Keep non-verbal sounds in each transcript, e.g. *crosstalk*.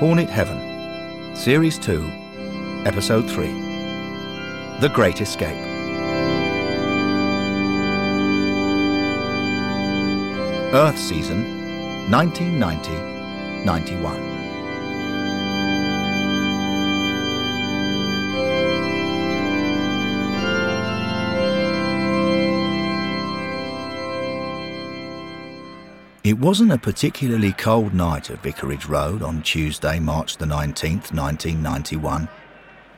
Hornet Heaven, Series 2, Episode 3 The Great Escape. Earth Season 1990 91. It wasn't a particularly cold night at Vicarage Road on Tuesday, March the 19th, 1991,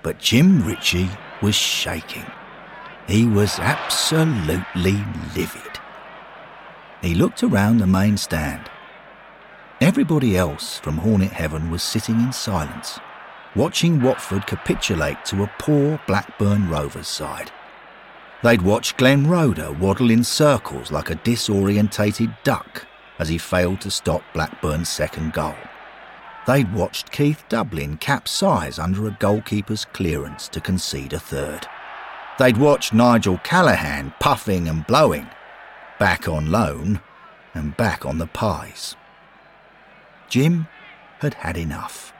but Jim Ritchie was shaking. He was absolutely livid. He looked around the main stand. Everybody else from Hornet Heaven was sitting in silence, watching Watford capitulate to a poor Blackburn Rovers side. They'd watched Glenn Roeder waddle in circles like a disorientated duck as he failed to stop Blackburn's second goal. They'd watched Keith Dublin capsize under a goalkeeper's clearance to concede a third. They'd watched Nigel Callaghan puffing and blowing, back on loan and back on the pies. Jim had had enough.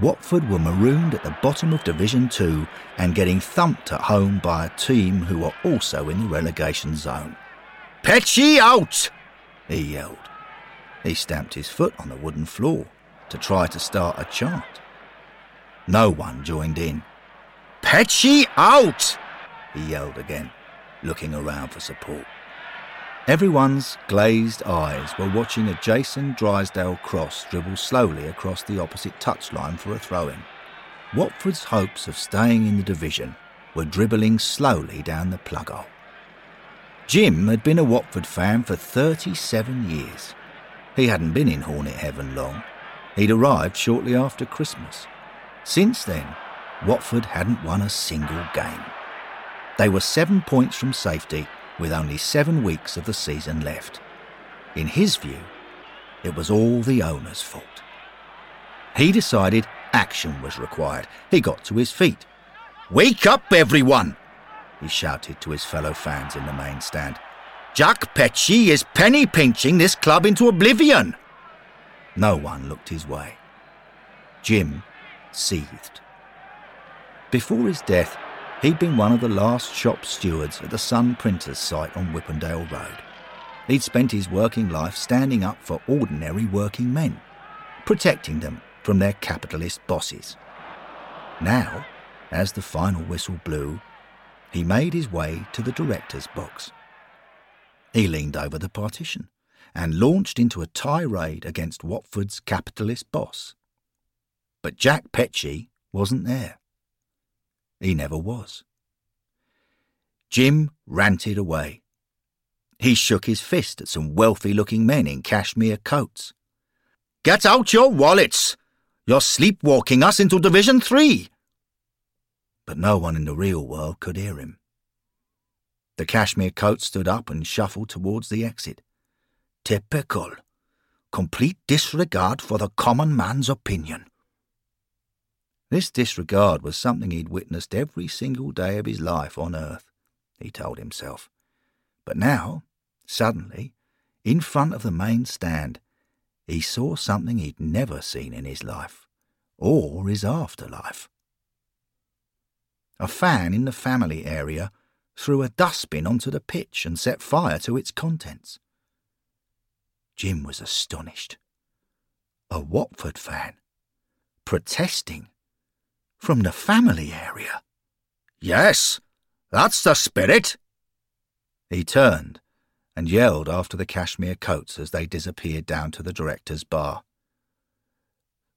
Watford were marooned at the bottom of Division 2 and getting thumped at home by a team who were also in the relegation zone. Petchey out! He yelled. He stamped his foot on the wooden floor to try to start a chant. No one joined in. Petchey out! he yelled again, looking around for support. Everyone's glazed eyes were watching a Jason Drysdale cross dribble slowly across the opposite touchline for a throw in. Watford's hopes of staying in the division were dribbling slowly down the plug hole. Jim had been a Watford fan for 37 years. He hadn't been in Hornet Heaven long. He'd arrived shortly after Christmas. Since then, Watford hadn't won a single game. They were seven points from safety with only seven weeks of the season left. In his view, it was all the owner's fault. He decided action was required. He got to his feet. Wake up, everyone! He shouted to his fellow fans in the main stand. Jack Petchey is penny pinching this club into oblivion. No one looked his way. Jim seethed. Before his death, he'd been one of the last shop stewards at the Sun Printers site on Whippendell Road. He'd spent his working life standing up for ordinary working men, protecting them from their capitalist bosses. Now, as the final whistle blew he made his way to the director's box. He leaned over the partition and launched into a tirade against Watford's capitalist boss. But Jack Petchey wasn't there. He never was. Jim ranted away. He shook his fist at some wealthy looking men in cashmere coats. Get out your wallets! You're sleepwalking us into Division Three but no one in the real world could hear him. The cashmere coat stood up and shuffled towards the exit. Typical. Complete disregard for the common man's opinion. This disregard was something he'd witnessed every single day of his life on earth, he told himself. But now, suddenly, in front of the main stand, he saw something he'd never seen in his life, or his afterlife. A fan in the family area threw a dustbin onto the pitch and set fire to its contents. Jim was astonished. A Watford fan, protesting from the family area. Yes, that's the spirit. He turned and yelled after the cashmere coats as they disappeared down to the director's bar.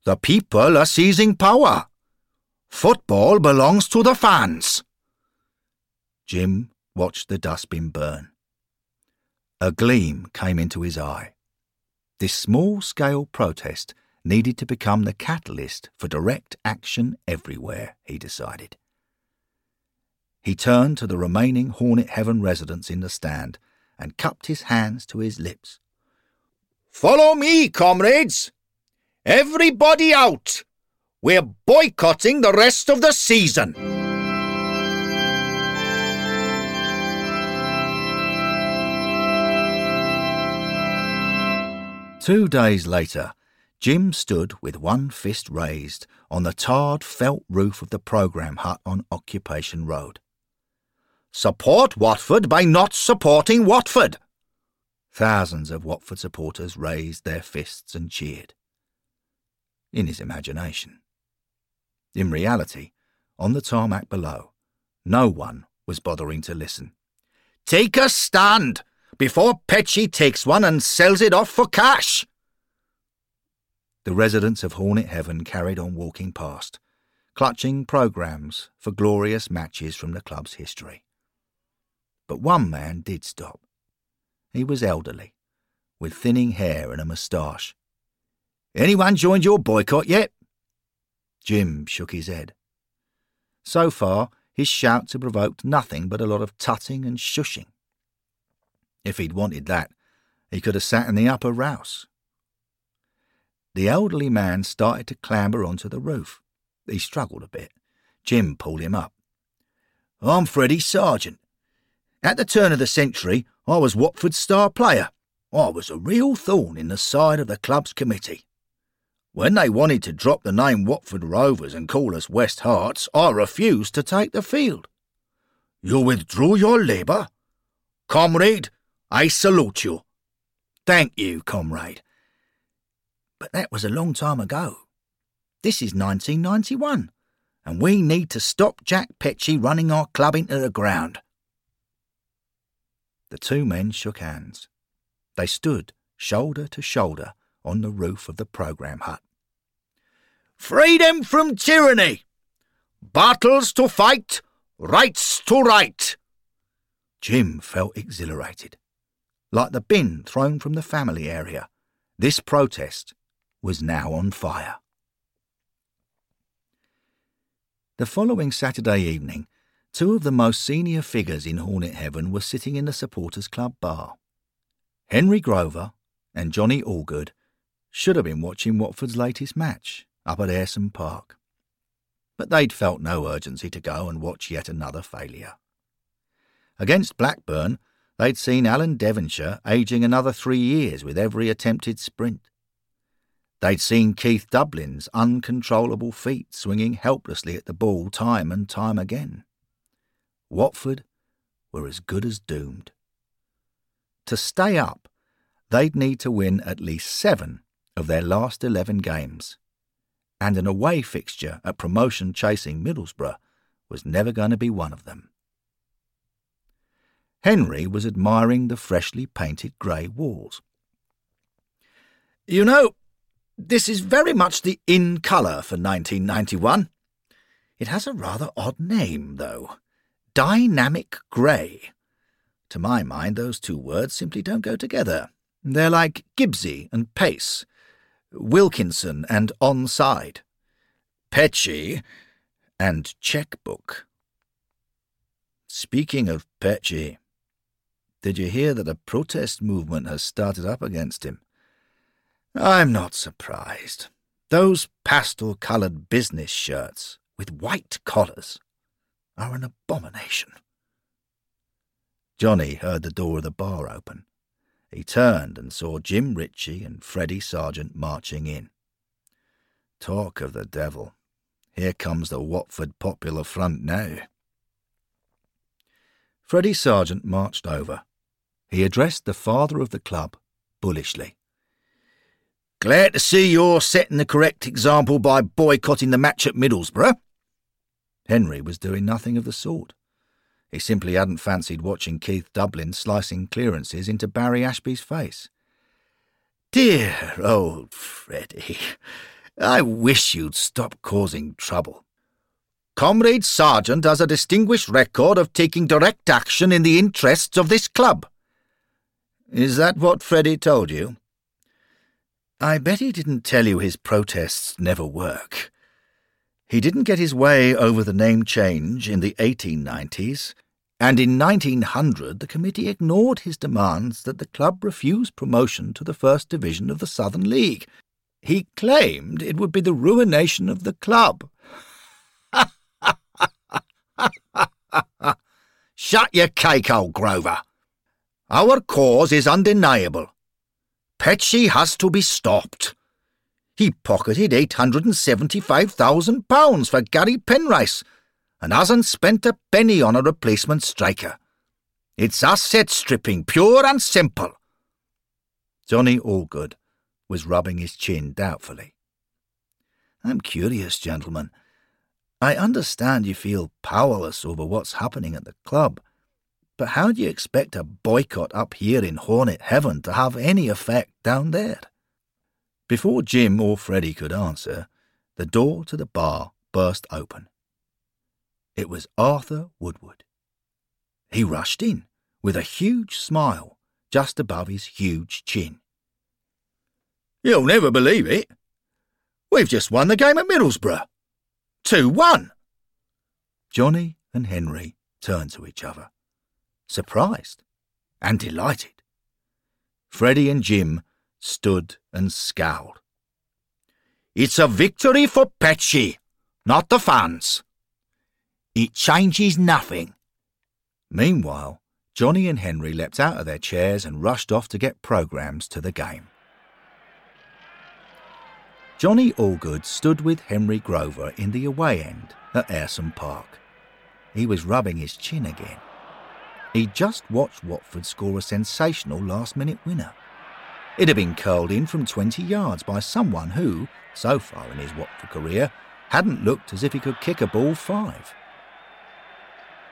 The people are seizing power. Football belongs to the fans. Jim watched the dustbin burn. A gleam came into his eye. This small scale protest needed to become the catalyst for direct action everywhere, he decided. He turned to the remaining Hornet Heaven residents in the stand and cupped his hands to his lips. Follow me, comrades! Everybody out! We're boycotting the rest of the season. Two days later, Jim stood with one fist raised on the tarred felt roof of the programme hut on Occupation Road. Support Watford by not supporting Watford! Thousands of Watford supporters raised their fists and cheered. In his imagination. In reality, on the tarmac below, no one was bothering to listen. Take a stand before Petchey takes one and sells it off for cash! The residents of Hornet Heaven carried on walking past, clutching programmes for glorious matches from the club's history. But one man did stop. He was elderly, with thinning hair and a moustache. Anyone joined your boycott yet? Jim shook his head. So far, his shouts had provoked nothing but a lot of tutting and shushing. If he'd wanted that, he could have sat in the upper Rous. The elderly man started to clamber onto the roof. He struggled a bit. Jim pulled him up. I'm Freddie Sargent. At the turn of the century, I was Watford's star player. I was a real thorn in the side of the club's committee. When they wanted to drop the name Watford Rovers and call us West Herts, I refused to take the field. You withdrew your labour? Comrade, I salute you. Thank you, comrade. But that was a long time ago. This is 1991, and we need to stop Jack Petchey running our club into the ground. The two men shook hands. They stood shoulder to shoulder on the roof of the programme hut. Freedom from tyranny! Battles to fight, rights to right! Jim felt exhilarated. Like the bin thrown from the family area, this protest was now on fire. The following Saturday evening, two of the most senior figures in Hornet Heaven were sitting in the Supporters Club bar. Henry Grover and Johnny Allgood should have been watching Watford's latest match up at Ayresome Park. But they'd felt no urgency to go and watch yet another failure. Against Blackburn, they'd seen Alan Devonshire aging another three years with every attempted sprint. They'd seen Keith Dublin's uncontrollable feet swinging helplessly at the ball time and time again. Watford were as good as doomed. To stay up, they'd need to win at least seven of their last 11 games, and an away fixture at promotion chasing Middlesbrough was never going to be one of them. Henry was admiring the freshly painted grey walls. You know, this is very much the in colour for 1991. It has a rather odd name, though. Dynamic Grey. To my mind, those two words simply don't go together. They're like Gibbsy and Pace, Wilkinson and Onside, Petchey and Checkbook. Speaking of Petchey, did you hear that a protest movement has started up against him? I'm not surprised. Those pastel coloured business shirts with white collars are an abomination. Johnny heard the door of the bar open. He turned and saw Jim Ritchie and Freddie Sargent marching in. Talk of the devil. Here comes the Watford Popular Front now. Freddie Sargent marched over. He addressed the father of the club bullishly. Glad to see you're setting the correct example by boycotting the match at Middlesbrough. Henry was doing nothing of the sort. He simply hadn't fancied watching Keith Dublin slicing clearances into Barry Ashby's face. Dear old Freddie, I wish you'd stop causing trouble. Comrade Sargent has a distinguished record of taking direct action in the interests of this club. Is that what Freddie told you? I bet he didn't tell you his protests never work. He didn't get his way over the name change in the 1890s, and in 1900 the committee ignored his demands that the club refuse promotion to the First Division of the Southern League. He claimed it would be the ruination of the club. *laughs* Shut your cake, old Grover. Our cause is undeniable. Petchey has to be stopped. He pocketed £875,000 for Gary Penrice and hasn't spent a penny on a replacement striker. It's asset stripping, pure and simple. Johnny Allgood was rubbing his chin doubtfully. I'm curious, gentlemen. I understand you feel powerless over what's happening at the club, but how do you expect a boycott up here in Hornet Heaven to have any effect down there? Before Jim or Freddie could answer, the door to the bar burst open. It was Arthur Woodward. He rushed in with a huge smile just above his huge chin. You'll never believe it. We've just won the game at Middlesbrough. 2 1. Johnny and Henry turned to each other, surprised and delighted. Freddie and Jim stood and scowled. It's a victory for Petchey, not the fans. It changes nothing. Meanwhile, Johnny and Henry leapt out of their chairs and rushed off to get programmes to the game. Johnny Allgood stood with Henry Grover in the away end at Ayresome Park. He was rubbing his chin again. He'd just watched Watford score a sensational last minute winner. It had been curled in from 20 yards by someone who, so far in his Watford career, hadn't looked as if he could kick a ball five.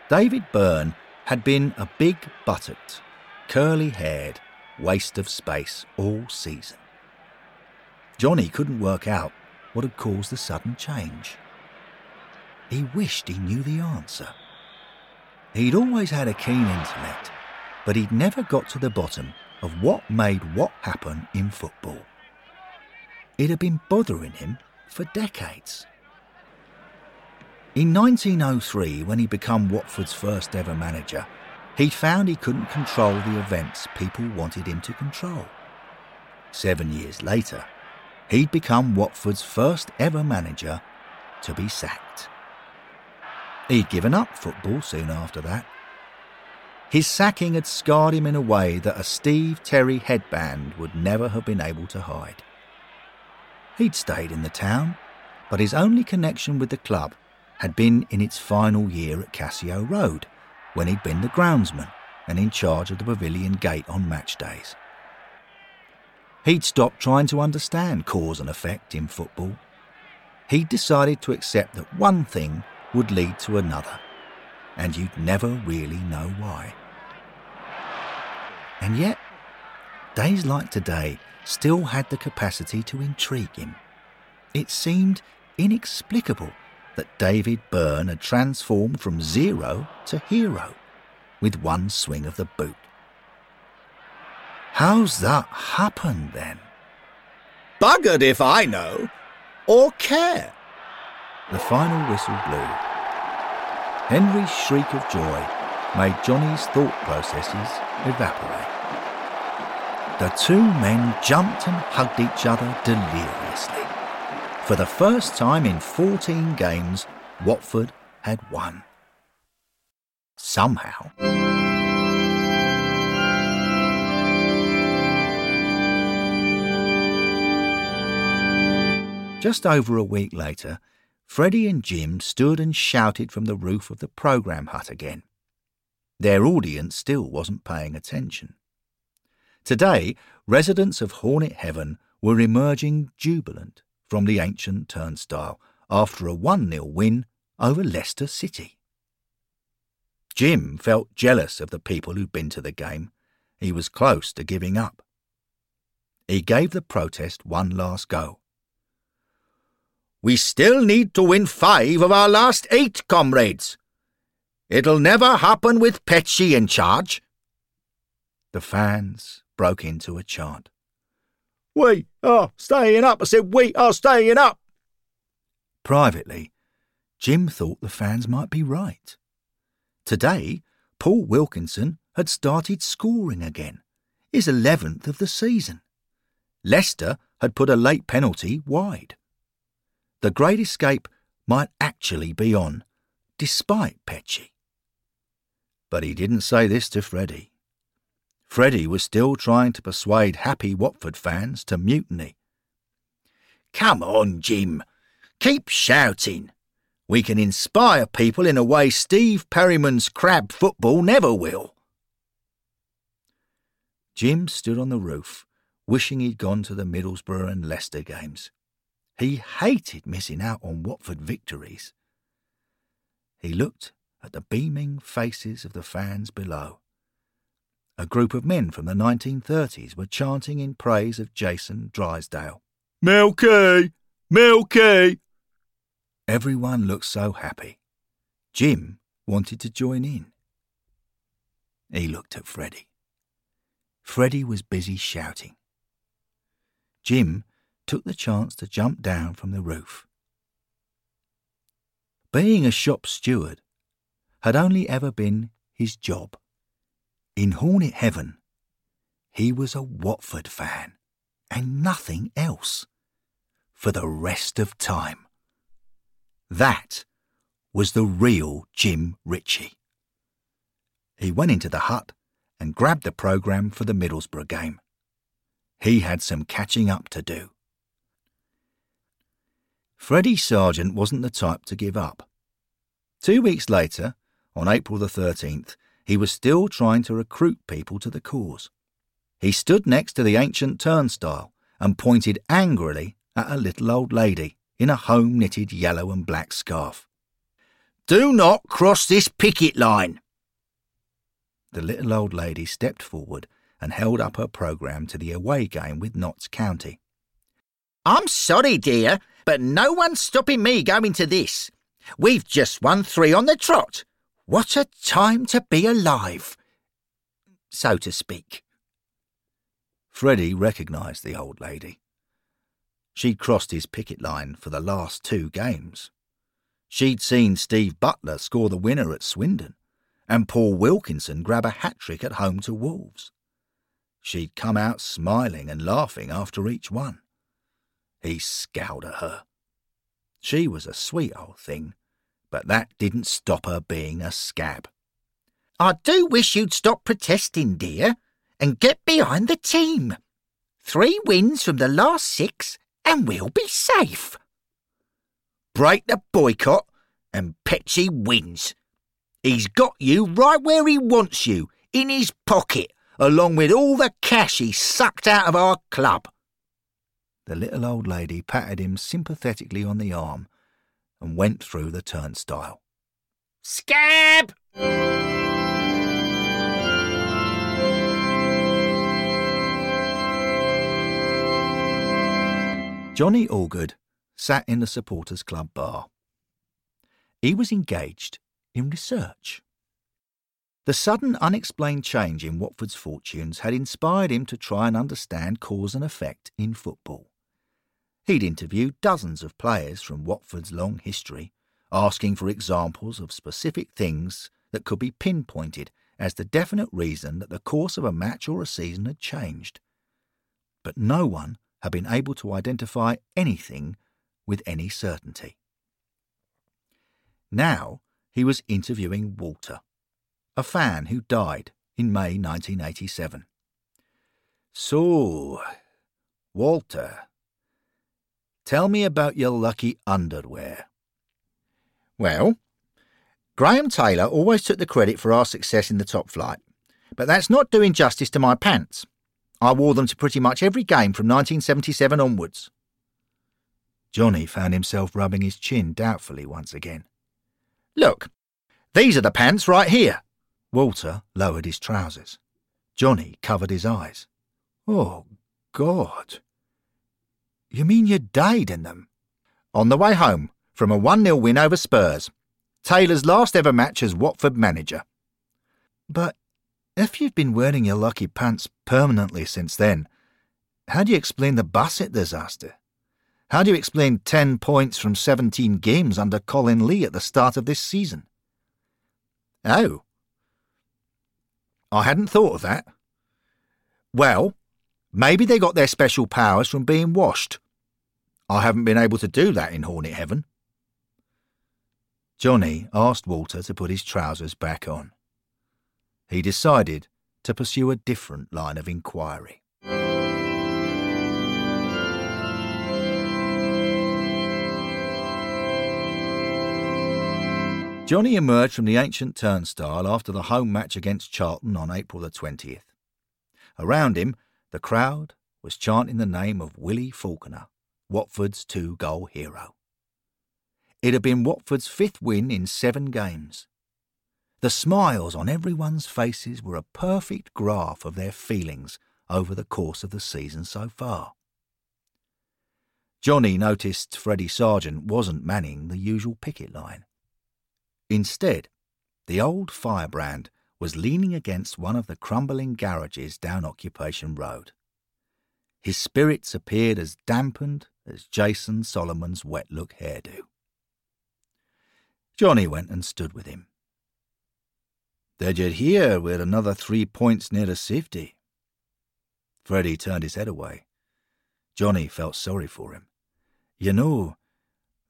David Byrne had been a big buttocked, curly haired waste of space all season. Johnny couldn't work out what had caused the sudden change. He wished he knew the answer. He'd always had a keen intellect, but he'd never got to the bottom of what made what happen in football. It had been bothering him for decades. In 1903, when he became Watford's first ever manager, he'd found he couldn't control the events people wanted him to control. Seven years later, he'd become Watford's first ever manager to be sacked. He'd given up football soon after that his sacking had scarred him in a way that a Steve Terry headband would never have been able to hide. He'd stayed in the town, but his only connection with the club had been in its final year at Cassio Road, when he'd been the groundsman and in charge of the pavilion gate on match days. He'd stopped trying to understand cause and effect in football. He'd decided to accept that one thing would lead to another and you'd never really know why. And yet, days like today still had the capacity to intrigue him. It seemed inexplicable that David Byrne had transformed from zero to hero with one swing of the boot. How's that happened then? Buggered if I know, or care. The final whistle blew Henry's shriek of joy made Johnny's thought processes evaporate. The two men jumped and hugged each other deliriously. For the first time in 14 games, Watford had won. Somehow. Just over a week later, Freddie and Jim stood and shouted from the roof of the program hut again. Their audience still wasn't paying attention. Today, residents of Hornet Heaven were emerging jubilant from the ancient turnstile after a 1 0 win over Leicester City. Jim felt jealous of the people who'd been to the game. He was close to giving up. He gave the protest one last go. We still need to win five of our last eight, comrades. It'll never happen with Petchey in charge. The fans broke into a chant. We are staying up. I said, we are staying up. Privately, Jim thought the fans might be right. Today, Paul Wilkinson had started scoring again, his 11th of the season. Leicester had put a late penalty wide the Great Escape might actually be on, despite Petchey. But he didn't say this to Freddie. Freddie was still trying to persuade happy Watford fans to mutiny. Come on, Jim. Keep shouting. We can inspire people in a way Steve Perryman's crab football never will. Jim stood on the roof, wishing he'd gone to the Middlesbrough and Leicester games. He hated missing out on Watford victories. He looked at the beaming faces of the fans below. A group of men from the 1930s were chanting in praise of Jason Drysdale. Milky! Milky! Everyone looked so happy. Jim wanted to join in. He looked at Freddie. Freddie was busy shouting. Jim took the chance to jump down from the roof. Being a shop steward had only ever been his job. In Hornet Heaven, he was a Watford fan and nothing else for the rest of time. That was the real Jim Ritchie. He went into the hut and grabbed the programme for the Middlesbrough game. He had some catching up to do. Freddie Sargent wasn't the type to give up. Two weeks later, on April the 13th, he was still trying to recruit people to the cause. He stood next to the ancient turnstile and pointed angrily at a little old lady in a home knitted yellow and black scarf. Do not cross this picket line. The little old lady stepped forward and held up her programme to the away game with Notts County. I'm sorry, dear, but no one's stopping me going to this. We've just won three on the trot. What a time to be alive, so to speak. Freddie recognised the old lady. She'd crossed his picket line for the last two games. She'd seen Steve Butler score the winner at Swindon and Paul Wilkinson grab a hat trick at home to Wolves. She'd come out smiling and laughing after each one. He scowled at her. She was a sweet old thing, but that didn't stop her being a scab. I do wish you'd stop protesting, dear, and get behind the team. Three wins from the last six, and we'll be safe. Break the boycott, and Petchey wins. He's got you right where he wants you, in his pocket, along with all the cash he sucked out of our club. The little old lady patted him sympathetically on the arm and went through the turnstile. Scab! Johnny Allgood sat in the supporters club bar. He was engaged in research. The sudden unexplained change in Watford's fortunes had inspired him to try and understand cause and effect in football. He'd interviewed dozens of players from Watford's long history, asking for examples of specific things that could be pinpointed as the definite reason that the course of a match or a season had changed. But no one had been able to identify anything with any certainty. Now he was interviewing Walter, a fan who died in May 1987. So, Walter, Tell me about your lucky underwear. Well, Graham Taylor always took the credit for our success in the top flight, but that's not doing justice to my pants. I wore them to pretty much every game from 1977 onwards. Johnny found himself rubbing his chin doubtfully once again. Look, these are the pants right here. Walter lowered his trousers. Johnny covered his eyes. Oh, God. You mean you died in them? On the way home from a 1 0 win over Spurs. Taylor's last ever match as Watford manager. But if you've been wearing your lucky pants permanently since then, how do you explain the Bassett disaster? How do you explain 10 points from 17 games under Colin Lee at the start of this season? Oh. I hadn't thought of that. Well, maybe they got their special powers from being washed I haven't been able to do that in Hornet Heaven. Johnny asked Walter to put his trousers back on. He decided to pursue a different line of inquiry. Johnny emerged from the ancient turnstile after the home match against Charlton on April the 20th. Around him, the crowd was chanting the name of Willie Falconer. Watford's two goal hero. It had been Watford's fifth win in seven games. The smiles on everyone's faces were a perfect graph of their feelings over the course of the season so far. Johnny noticed Freddie Sargent wasn't manning the usual picket line. Instead, the old firebrand was leaning against one of the crumbling garages down Occupation Road. His spirits appeared as dampened as Jason Solomon's wet look hairdo. Johnny went and stood with him. Did you hear we're another three points near the safety? Freddie turned his head away. Johnny felt sorry for him. You know,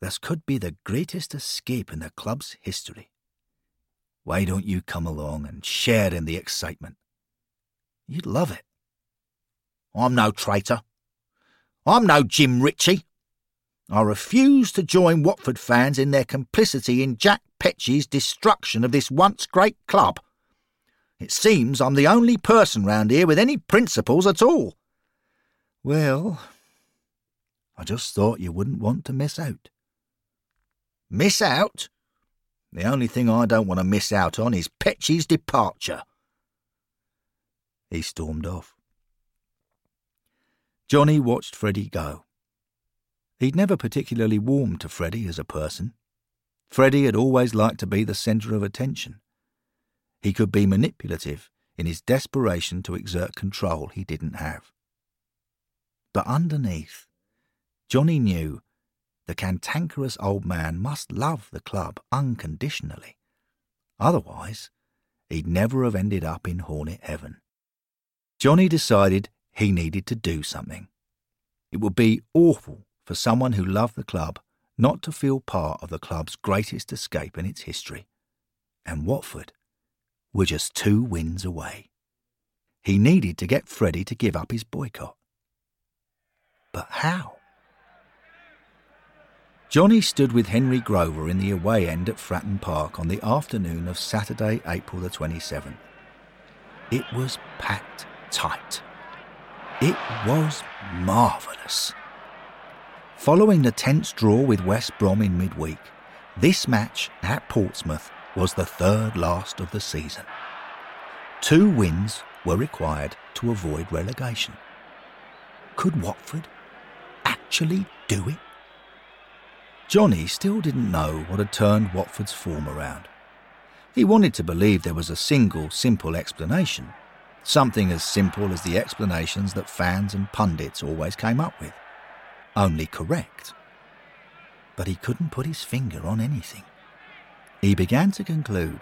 this could be the greatest escape in the club's history. Why don't you come along and share in the excitement? You'd love it. I'm no traitor. I'm no Jim Ritchie. I refuse to join Watford fans in their complicity in Jack Petchey's destruction of this once great club. It seems I'm the only person round here with any principles at all. Well, I just thought you wouldn't want to miss out. Miss out? The only thing I don't want to miss out on is Petchey's departure. He stormed off. Johnny watched Freddie go. He'd never particularly warmed to Freddie as a person. Freddie had always liked to be the centre of attention. He could be manipulative in his desperation to exert control he didn't have. But underneath, Johnny knew the cantankerous old man must love the club unconditionally. Otherwise, he'd never have ended up in Hornet Heaven. Johnny decided he needed to do something. It would be awful for someone who loved the club not to feel part of the club's greatest escape in its history. And Watford were just two wins away. He needed to get Freddie to give up his boycott. But how? Johnny stood with Henry Grover in the away end at Fratton Park on the afternoon of Saturday, April the 27th. It was packed tight. It was marvellous. Following the tense draw with West Brom in midweek, this match at Portsmouth was the third last of the season. Two wins were required to avoid relegation. Could Watford actually do it? Johnny still didn't know what had turned Watford's form around. He wanted to believe there was a single, simple explanation, something as simple as the explanations that fans and pundits always came up with, only correct. But he couldn't put his finger on anything. He began to conclude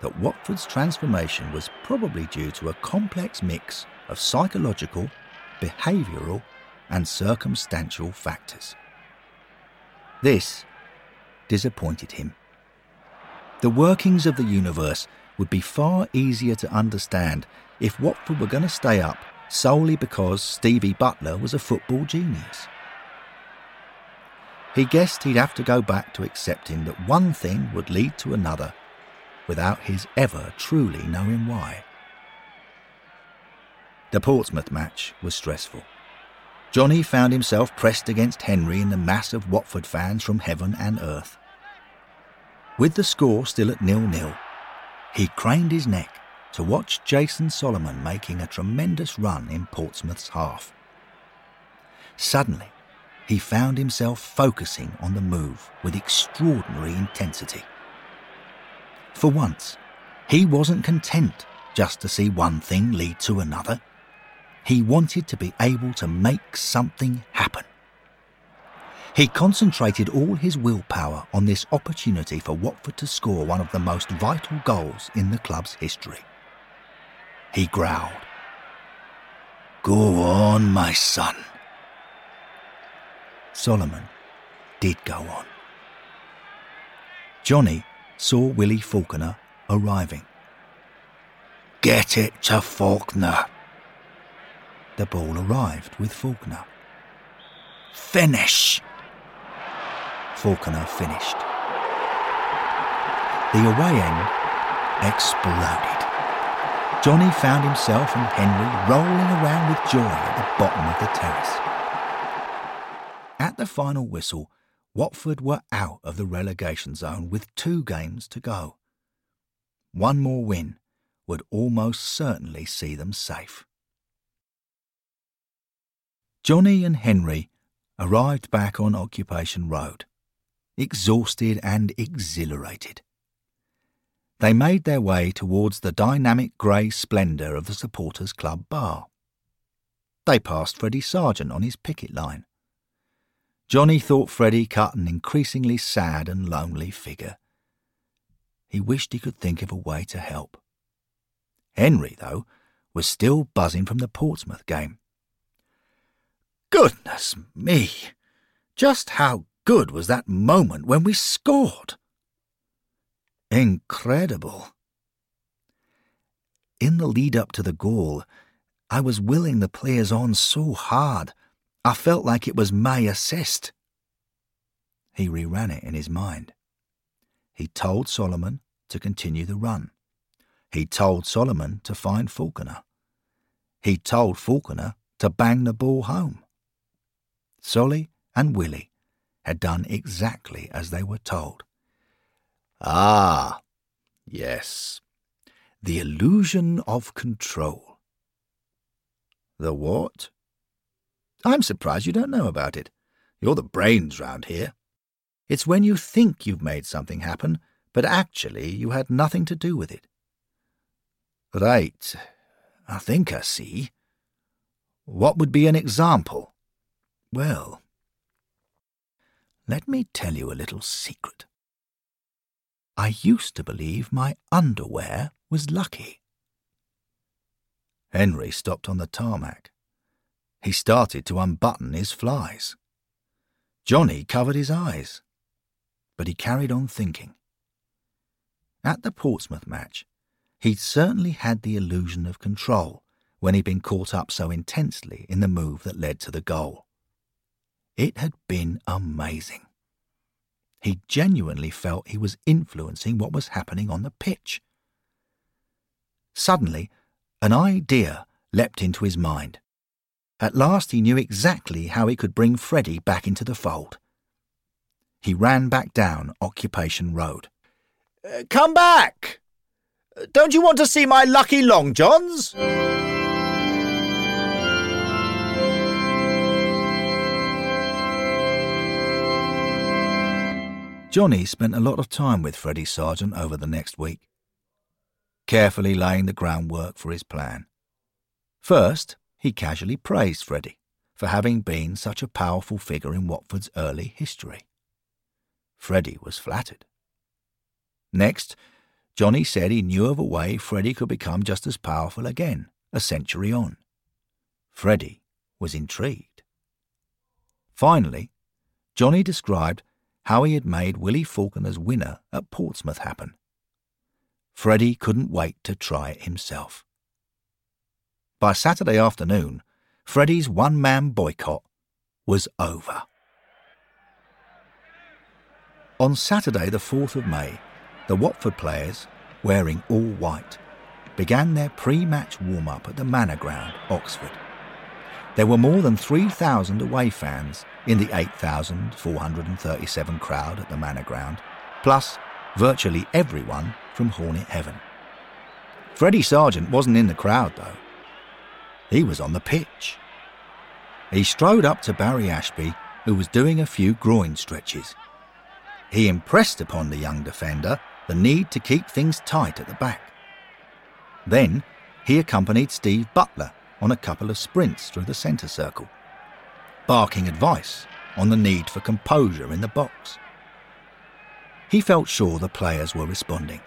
that Watford's transformation was probably due to a complex mix of psychological, behavioural, and circumstantial factors. This disappointed him. The workings of the universe would be far easier to understand if Watford were going to stay up solely because Stevie Butler was a football genius. He guessed he'd have to go back to accepting that one thing would lead to another without his ever truly knowing why. The Portsmouth match was stressful. Johnny found himself pressed against Henry in the mass of Watford fans from heaven and earth. With the score still at nil-nil, he craned his neck to watch Jason Solomon making a tremendous run in Portsmouth's half. Suddenly, he found himself focusing on the move with extraordinary intensity. For once, he wasn't content just to see one thing lead to another. He wanted to be able to make something happen. He concentrated all his willpower on this opportunity for Watford to score one of the most vital goals in the club's history. He growled, Go on, my son. Solomon did go on. Johnny saw Willie Falconer arriving. Get it to Falconer, the ball arrived with Falconer. Finish! Falconer finished. the away end exploded. Johnny found himself and Henry rolling around with joy at the bottom of the terrace. At the final whistle, Watford were out of the relegation zone with two games to go. One more win would almost certainly see them safe. Johnny and Henry arrived back on Occupation Road, exhausted and exhilarated. They made their way towards the dynamic grey splendour of the Supporters Club bar. They passed Freddie Sargent on his picket line. Johnny thought Freddie cut an increasingly sad and lonely figure. He wished he could think of a way to help. Henry, though, was still buzzing from the Portsmouth game. Goodness me! Just how good was that moment when we scored? Incredible. In the lead up to the goal, I was willing the players on so hard, I felt like it was my assist. He reran it in his mind. He told Solomon to continue the run. He told Solomon to find Falconer. He told Falconer to bang the ball home. Solly and Willie had done exactly as they were told. Ah, yes, the illusion of control. The what? I'm surprised you don't know about it. You're the brains round here. It's when you think you've made something happen, but actually you had nothing to do with it. Right. I think I see. What would be an example? Well, let me tell you a little secret. I used to believe my underwear was lucky. Henry stopped on the tarmac. He started to unbutton his flies. Johnny covered his eyes, but he carried on thinking. At the Portsmouth match, He'd certainly had the illusion of control when he'd been caught up so intensely in the move that led to the goal. It had been amazing. He genuinely felt he was influencing what was happening on the pitch. Suddenly, an idea leapt into his mind. At last he knew exactly how he could bring Freddie back into the fold. He ran back down Occupation Road. Uh, come back! Don't you want to see my lucky long johns? Johnny spent a lot of time with Freddie Sargent over the next week, carefully laying the groundwork for his plan. First, he casually praised Freddie for having been such a powerful figure in Watford's early history. Freddie was flattered. Next, Johnny said he knew of a way Freddie could become just as powerful again, a century on. Freddie was intrigued. Finally, Johnny described how he had made Willie Falconer's winner at Portsmouth happen. Freddie couldn't wait to try it himself. By Saturday afternoon, Freddie's one man boycott was over. On Saturday, the 4th of May, the Watford players, wearing all white, began their pre match warm up at the Manor Ground, Oxford. There were more than 3,000 away fans in the 8,437 crowd at the Manor Ground, plus virtually everyone from Hornet Heaven. Freddie Sargent wasn't in the crowd, though. He was on the pitch. He strode up to Barry Ashby, who was doing a few groin stretches. He impressed upon the young defender the need to keep things tight at the back. Then he accompanied Steve Butler on a couple of sprints through the centre circle, barking advice on the need for composure in the box. He felt sure the players were responding.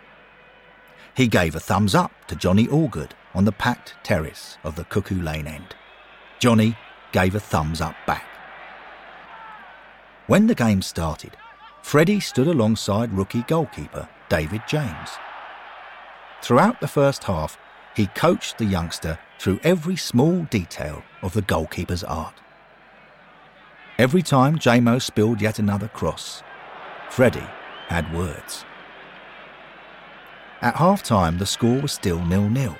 He gave a thumbs up to Johnny Allgood on the packed terrace of the Cuckoo Lane end. Johnny gave a thumbs up back. When the game started, Freddie stood alongside rookie goalkeeper David James. Throughout the first half, he coached the youngster through every small detail of the goalkeeper's art. Every time JMO spilled yet another cross, Freddie had words. At half time, the score was still nil nil.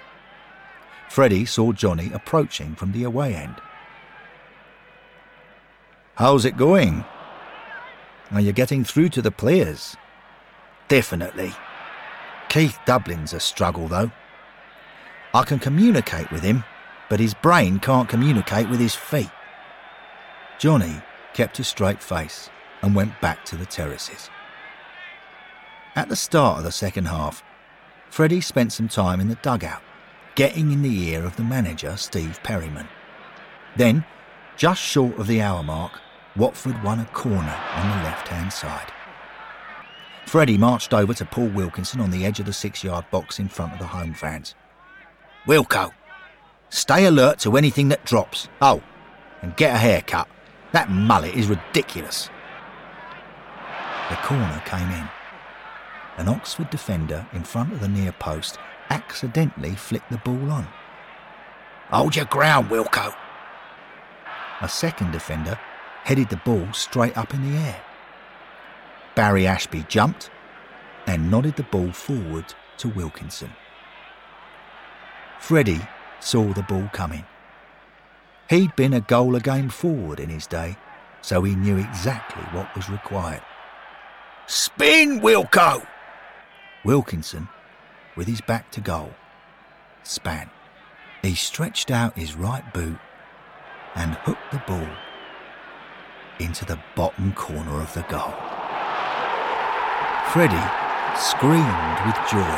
Freddie saw Johnny approaching from the away end. How's it going? Are you getting through to the players? Definitely. Keith Dublin's a struggle, though. I can communicate with him, but his brain can't communicate with his feet. Johnny kept a straight face and went back to the terraces. At the start of the second half, Freddie spent some time in the dugout, getting in the ear of the manager, Steve Perryman. Then, just short of the hour mark, Watford won a corner on the left hand side. Freddie marched over to Paul Wilkinson on the edge of the six yard box in front of the home fans. Wilco, stay alert to anything that drops. Oh, and get a haircut. That mullet is ridiculous. The corner came in. An Oxford defender in front of the near post accidentally flicked the ball on. Hold your ground, Wilco. A second defender headed the ball straight up in the air. Barry Ashby jumped and nodded the ball forward to Wilkinson. Freddie saw the ball coming. He'd been a goal a game forward in his day, so he knew exactly what was required. Spin, Wilco! Wilkinson, with his back to goal, span. He stretched out his right boot and hooked the ball into the bottom corner of the goal. Freddie screamed with joy.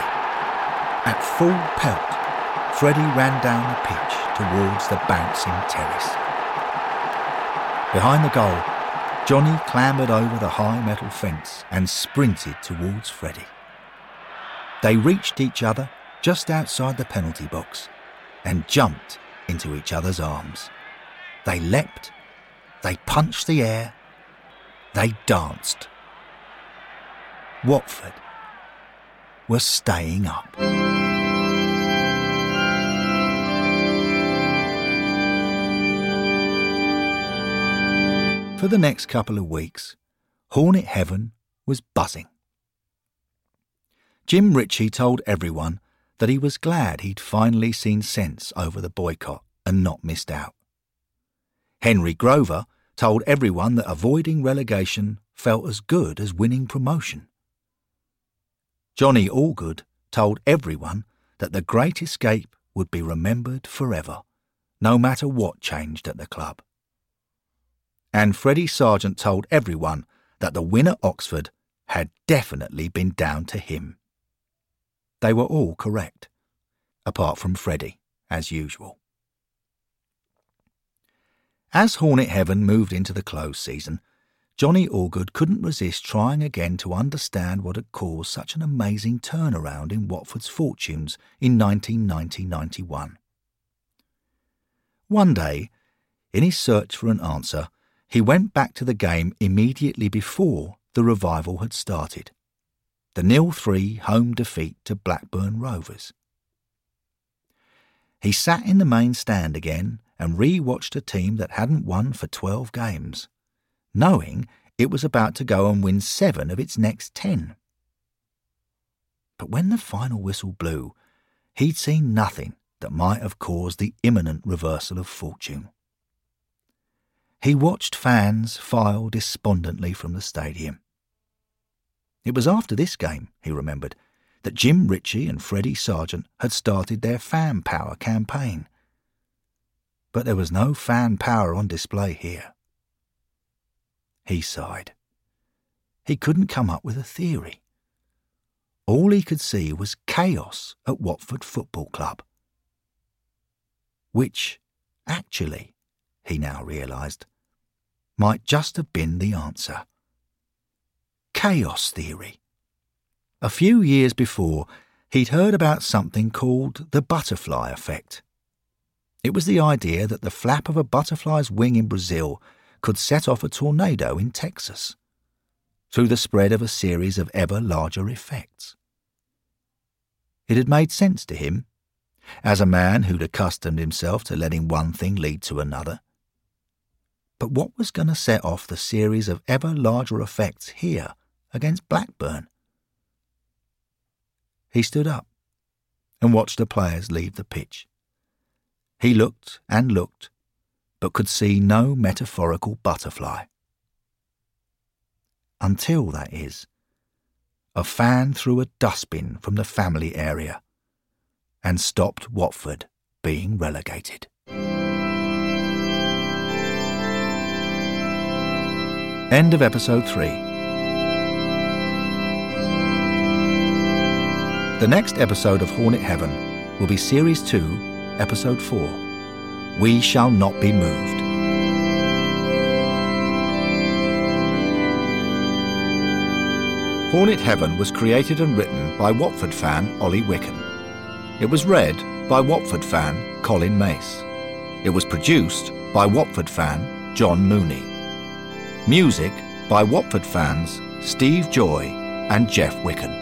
At full pelt, Freddie ran down the pitch towards the bouncing terrace. Behind the goal, Johnny clambered over the high metal fence and sprinted towards Freddie. They reached each other just outside the penalty box and jumped into each other's arms. They leapt they punched the air. They danced. Watford were staying up. For the next couple of weeks, Hornet Heaven was buzzing. Jim Ritchie told everyone that he was glad he'd finally seen sense over the boycott and not missed out. Henry Grover told everyone that avoiding relegation felt as good as winning promotion. Johnny Allgood told everyone that the Great Escape would be remembered forever, no matter what changed at the club. And Freddie Sargent told everyone that the win at Oxford had definitely been down to him. They were all correct, apart from Freddie, as usual. As Hornet Heaven moved into the close season, Johnny Allgood couldn't resist trying again to understand what had caused such an amazing turnaround in Watford's fortunes in 1990-91. One day, in his search for an answer, he went back to the game immediately before the revival had started. The nil-3 home defeat to Blackburn Rovers. He sat in the main stand again and re-watched a team that hadn't won for 12 games, knowing it was about to go and win seven of its next ten. But when the final whistle blew, he'd seen nothing that might have caused the imminent reversal of fortune. He watched fans file despondently from the stadium. It was after this game, he remembered, that Jim Ritchie and Freddie Sargent had started their fan power campaign but there was no fan power on display here. He sighed. He couldn't come up with a theory. All he could see was chaos at Watford Football Club. Which, actually, he now realised, might just have been the answer. Chaos theory. A few years before, he'd heard about something called the butterfly effect. It was the idea that the flap of a butterfly's wing in Brazil could set off a tornado in Texas, through the spread of a series of ever larger effects. It had made sense to him, as a man who'd accustomed himself to letting one thing lead to another. But what was going to set off the series of ever larger effects here against Blackburn? he stood up and watched the players leave the pitch. He looked and looked, but could see no metaphorical butterfly. Until, that is, a fan threw a dustbin from the family area and stopped Watford being relegated. End of episode 3. The next episode of Hornet Heaven will be Series 2, Episode 4 We Shall Not Be Moved. Hornet Heaven was created and written by Watford fan Ollie Wicken. It was read by Watford fan Colin Mace. It was produced by Watford fan John Mooney. Music by Watford fans Steve Joy and Jeff Wicken.